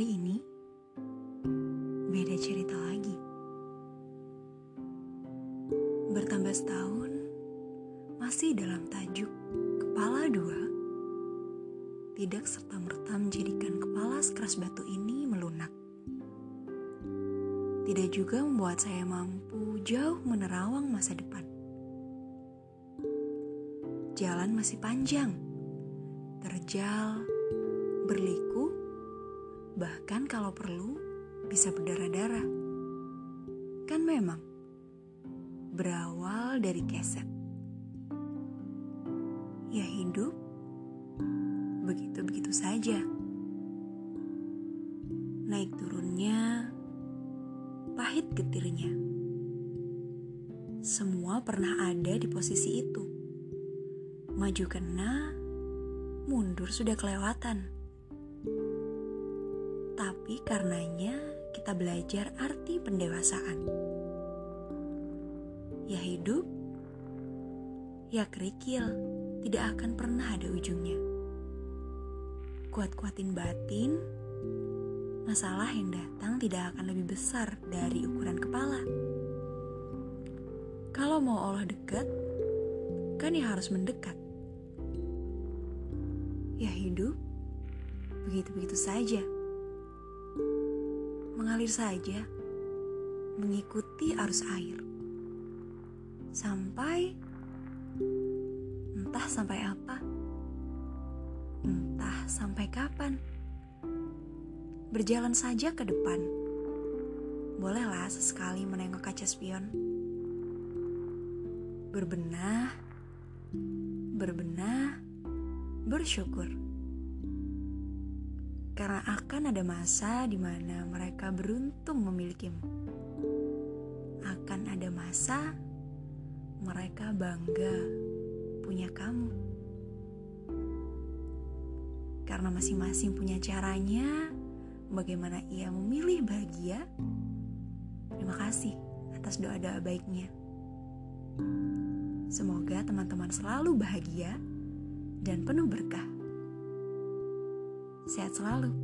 kali ini beda cerita lagi. Bertambah setahun, masih dalam tajuk kepala dua, tidak serta-merta menjadikan kepala sekeras batu ini melunak. Tidak juga membuat saya mampu jauh menerawang masa depan. Jalan masih panjang, terjal, berliku, bahkan kalau perlu bisa berdarah-darah. Kan memang berawal dari keset. Ya hidup begitu-begitu saja. Naik turunnya, pahit getirnya. Semua pernah ada di posisi itu. Maju kena, mundur sudah kelewatan. Tapi karenanya kita belajar arti pendewasaan ya hidup, ya kerikil, tidak akan pernah ada ujungnya. Kuat-kuatin batin, masalah yang datang tidak akan lebih besar dari ukuran kepala. Kalau mau Allah dekat, kan ya harus mendekat. Ya hidup, begitu-begitu saja. Mengalir saja, mengikuti arus air sampai entah sampai apa, entah sampai kapan. Berjalan saja ke depan. Bolehlah sesekali menengok kaca spion. Berbenah, berbenah, bersyukur. Karena akan ada masa di mana mereka beruntung memilikimu. Akan ada masa mereka bangga punya kamu. Karena masing-masing punya caranya, bagaimana ia memilih bahagia. Terima kasih atas doa-doa baiknya. Semoga teman-teman selalu bahagia dan penuh berkah. Sehat selalu.